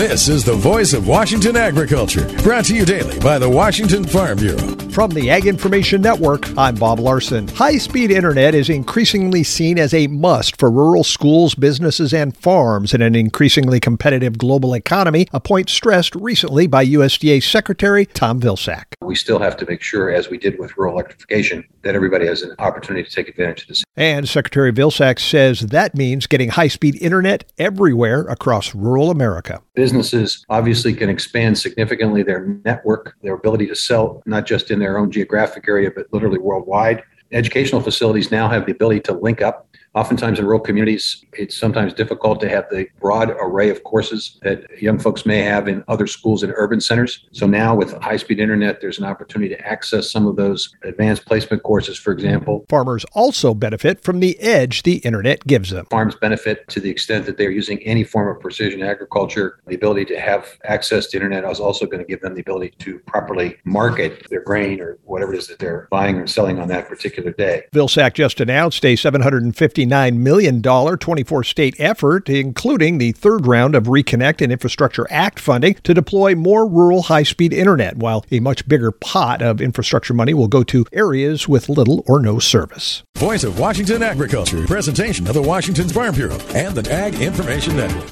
This is the voice of Washington agriculture, brought to you daily by the Washington Farm Bureau. From the Ag Information Network, I'm Bob Larson. High speed internet is increasingly seen as a must for rural schools, businesses, and farms in an increasingly competitive global economy, a point stressed recently by USDA Secretary Tom Vilsack. We still have to make sure, as we did with rural electrification, that everybody has an opportunity to take advantage of this. And Secretary Vilsack says that means getting high speed internet everywhere across rural America. Businesses obviously can expand significantly their network, their ability to sell not just in their own geographic area, but literally worldwide. Educational facilities now have the ability to link up Oftentimes in rural communities, it's sometimes difficult to have the broad array of courses that young folks may have in other schools in urban centers. So now with high speed internet, there's an opportunity to access some of those advanced placement courses, for example. Farmers also benefit from the edge the internet gives them. Farms benefit to the extent that they're using any form of precision agriculture. The ability to have access to internet is also going to give them the ability to properly market their grain or whatever it is that they're buying or selling on that particular day. Vilsack just announced a 750 $59 million 24 state effort, including the third round of Reconnect and Infrastructure Act funding to deploy more rural high speed internet, while a much bigger pot of infrastructure money will go to areas with little or no service. Voice of Washington Agriculture, presentation of the Washington Farm Bureau and the Ag Information Network.